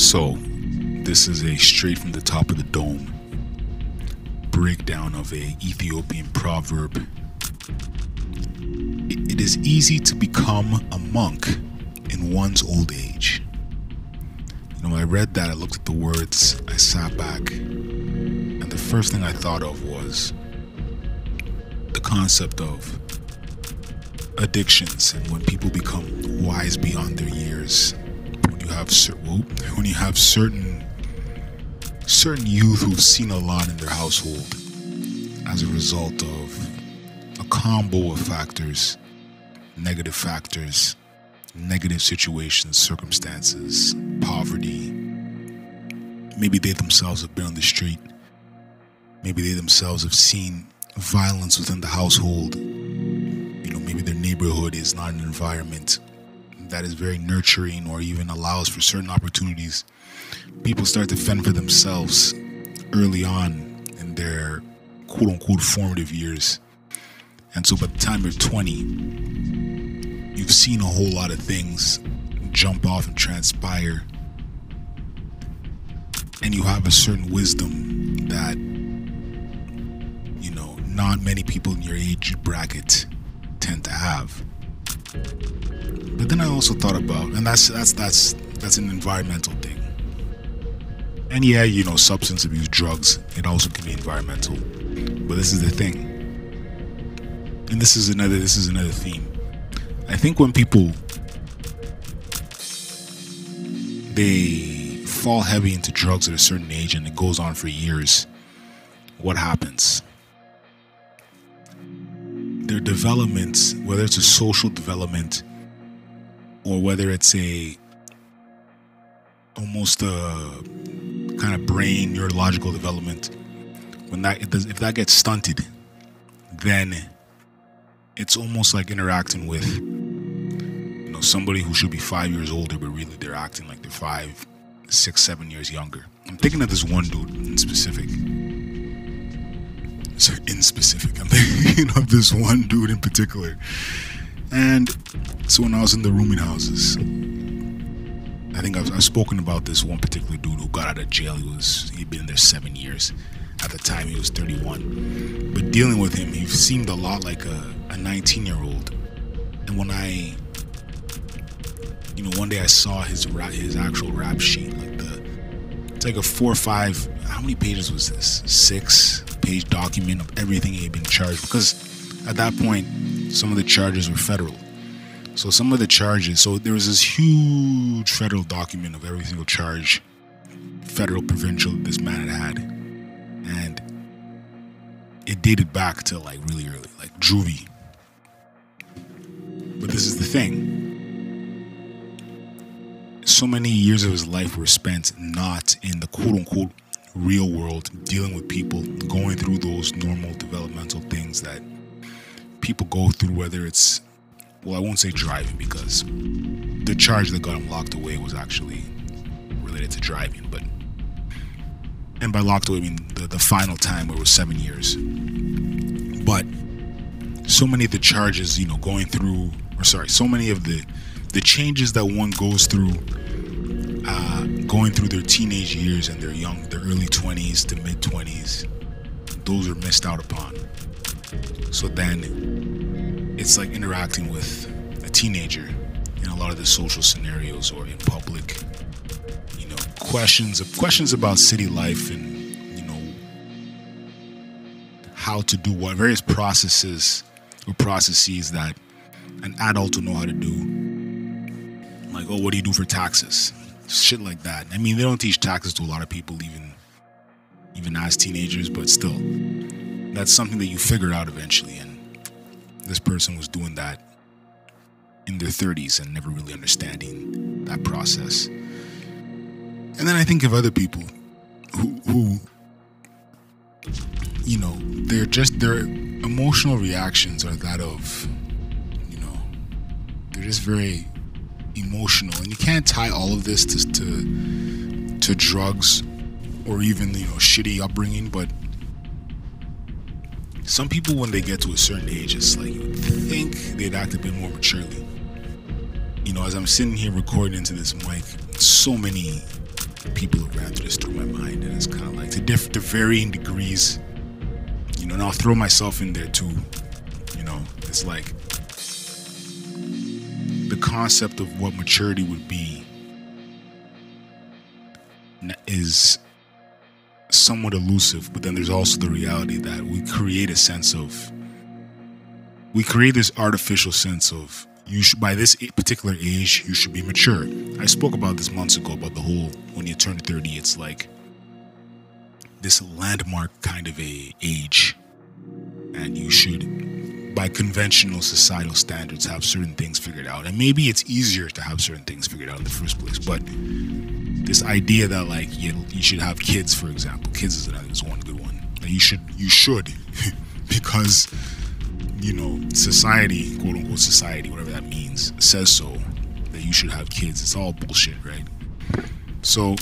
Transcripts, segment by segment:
So, this is a straight from the top of the dome breakdown of a Ethiopian proverb. It, is easy to become a monk in one's old age. You know, I read that, I looked at the words, I sat back, and the first thing I thought of was the concept of addictions and when people become wise beyond their years. Have cer- when you have certain certain youth who've seen a lot in their household as a result of a combo of factors, negative factors, negative situations, circumstances, poverty. Maybe they themselves have been on the street. Maybe they themselves have seen violence within the household. You know, maybe their neighborhood is not an environment that is very nurturing or even allows for certain opportunities. People start to fend for themselves early on in their quote unquote formative years. And so by the time you're 20, you've seen a whole lot of things jump off and transpire. And you have a certain wisdom that, you know, not many people in your age bracket tend to have. But then I also thought about, and that's that's that's that's an environmental thing. And yeah, you know, substance abuse, drugs, it also can be environmental. But this is the thing. And this is another this is another theme. I think when people they fall heavy into drugs at a certain age and it goes on for years, what happens? Their developments, whether it's a social development or whether it's a almost a kind of brain neurological development, when that if that gets stunted, then it's almost like interacting with you know somebody who should be five years older, but really they're acting like they're five, six, seven years younger. I'm thinking of this one dude in specific. Sorry, in specific, I'm thinking of this one dude in particular. And so when I was in the rooming houses, I think I've, I've spoken about this one particular dude who got out of jail. He was he'd been there seven years. At the time, he was 31. But dealing with him, he seemed a lot like a, a 19 year old. And when I, you know, one day I saw his rap, his actual rap sheet, like the, it's like a four or five. How many pages was this? Six page document of everything he had been charged. Because at that point, some of the charges were federal. So some of the charges, so there was this huge federal document of every single charge, federal, provincial, this man had had and it dated back to like really early, like juvie. But this is the thing. So many years of his life were spent not in the quote unquote real world, dealing with people, going through those normal developmental things that people go through, whether it's, well, I won't say driving because the charge that got him locked away was actually related to driving, but and by locked away, I mean the, the final time where it was seven years. But so many of the charges, you know, going through, or sorry, so many of the the changes that one goes through, uh, going through their teenage years and their young, their early twenties to mid twenties, those are missed out upon. So then, it's like interacting with a teenager in a lot of the social scenarios or in public you know, questions questions about city life and you know how to do what various processes or processes that an adult will know how to do. Like oh what do you do for taxes? Shit like that. I mean they don't teach taxes to a lot of people even even as teenagers but still that's something that you figure out eventually and this person was doing that in their 30s and never really understanding that process. And then I think of other people who, who you know, they're just their emotional reactions are that of, you know, they're just very emotional, and you can't tie all of this to to, to drugs or even you know shitty upbringing, but some people when they get to a certain age, it's like you think they'd act a bit more maturely. You know, as I'm sitting here recording into this mic, so many people have ran through this through my mind, and it's kind of like to diff- to varying degrees. You know, and I'll throw myself in there too. You know, it's like the concept of what maturity would be is somewhat elusive, but then there's also the reality that we create a sense of we create this artificial sense of you should by this particular age you should be mature. I spoke about this months ago about the whole when you turn 30 it's like this landmark kind of a age and you should by conventional societal standards have certain things figured out and maybe it's easier to have certain things figured out in the first place but this idea that like you, you should have kids for example. Kids is is one good one. You should you should because you know society quote unquote society whatever that means says so that you should have kids. It's all bullshit right? So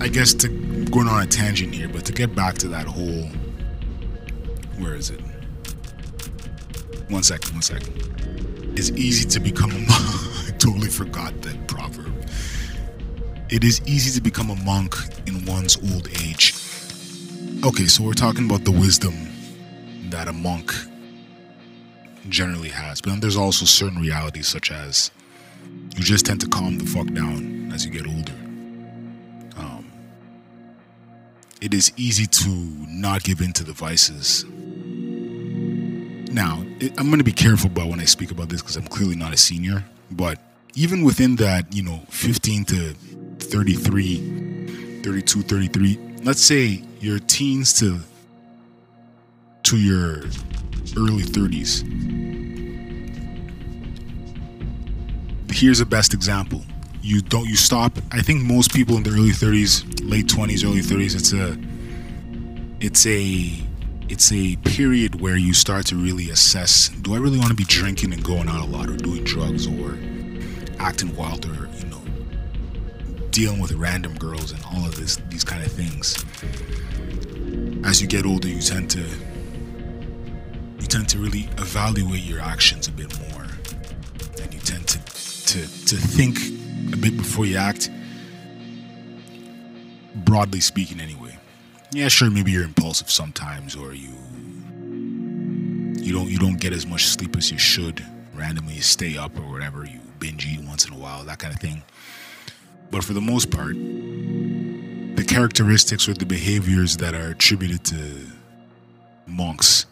i guess to going on a tangent here but to get back to that whole where is it? One second one second. It's easy to become a mom. I totally forgot that proverb it is easy to become a monk in one's old age. Okay, so we're talking about the wisdom that a monk generally has, but then there's also certain realities, such as you just tend to calm the fuck down as you get older. Um, it is easy to not give in to the vices. Now, it, I'm going to be careful about when I speak about this because I'm clearly not a senior, but even within that, you know, 15 to 33, 32, 33, let's say your teens to to your early 30s. Here's a best example. You don't you stop. I think most people in the early 30s, late 20s, early 30s, it's a it's a it's a period where you start to really assess do I really want to be drinking and going out a lot or doing drugs or acting wild or dealing with random girls and all of this these kind of things. As you get older you tend to you tend to really evaluate your actions a bit more. And you tend to to to think a bit before you act broadly speaking anyway. Yeah sure maybe you're impulsive sometimes or you you don't you don't get as much sleep as you should randomly stay up or whatever you binge eat once in a while that kind of thing but for the most part, the characteristics or the behaviors that are attributed to monks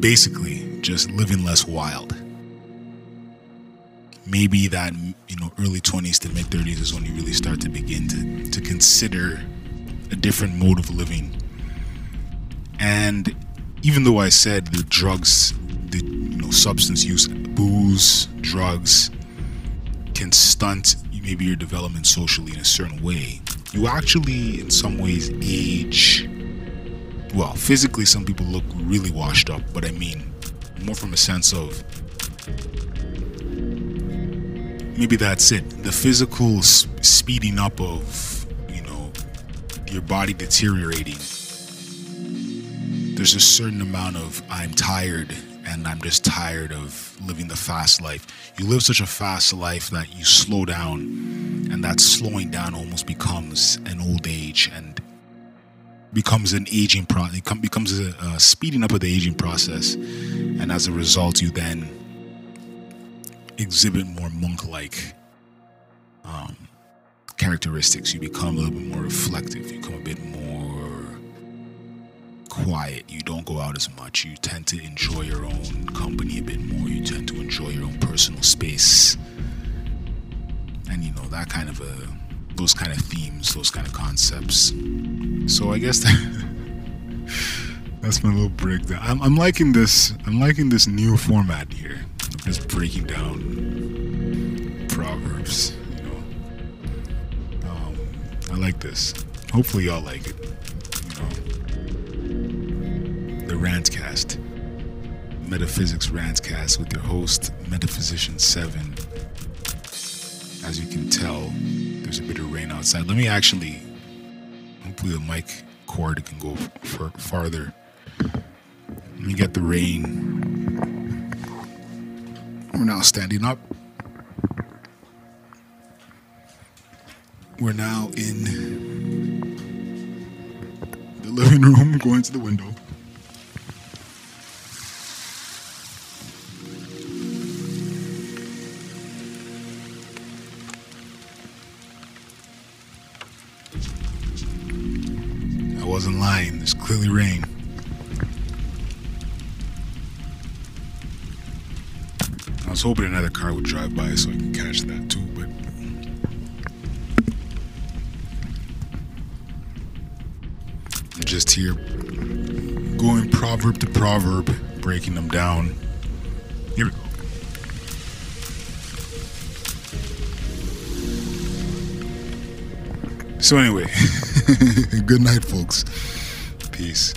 basically just living less wild. Maybe that you know early 20s to mid 30s is when you really start to begin to, to consider a different mode of living. And even though I said the drugs, the you know substance use, booze, drugs, stunt maybe your development socially in a certain way, you actually, in some ways, age. Well, physically, some people look really washed up, but I mean, more from a sense of maybe that's it. The physical speeding up of, you know, your body deteriorating. There's a certain amount of I'm tired and I'm just tired of living the fast life. You live such a fast life that you slow down, and that slowing down almost becomes an old age and becomes an aging process. It becomes a, a speeding up of the aging process, and as a result, you then exhibit more monk-like um, characteristics. You become a little bit more reflective. You become a bit more quiet. You don't go out as much. You tend to enjoy your own company a bit more. You tend to enjoy your own personal space. And you know, that kind of a those kind of themes, those kind of concepts. So I guess that that's my little breakdown. I'm, I'm liking this. I'm liking this new format here. Just breaking down proverbs. You know, um, I like this. Hopefully, y'all like it. The Rantcast, Metaphysics Rantcast with your host, Metaphysician7. As you can tell, there's a bit of rain outside. Let me actually, hopefully, the mic cord can go for, farther. Let me get the rain. We're now standing up. we're now in the living room, going to the window. Was hoping another car would drive by so I can catch that too, but I'm just here going proverb to proverb, breaking them down. Here we go. So, anyway, good night, folks. Peace.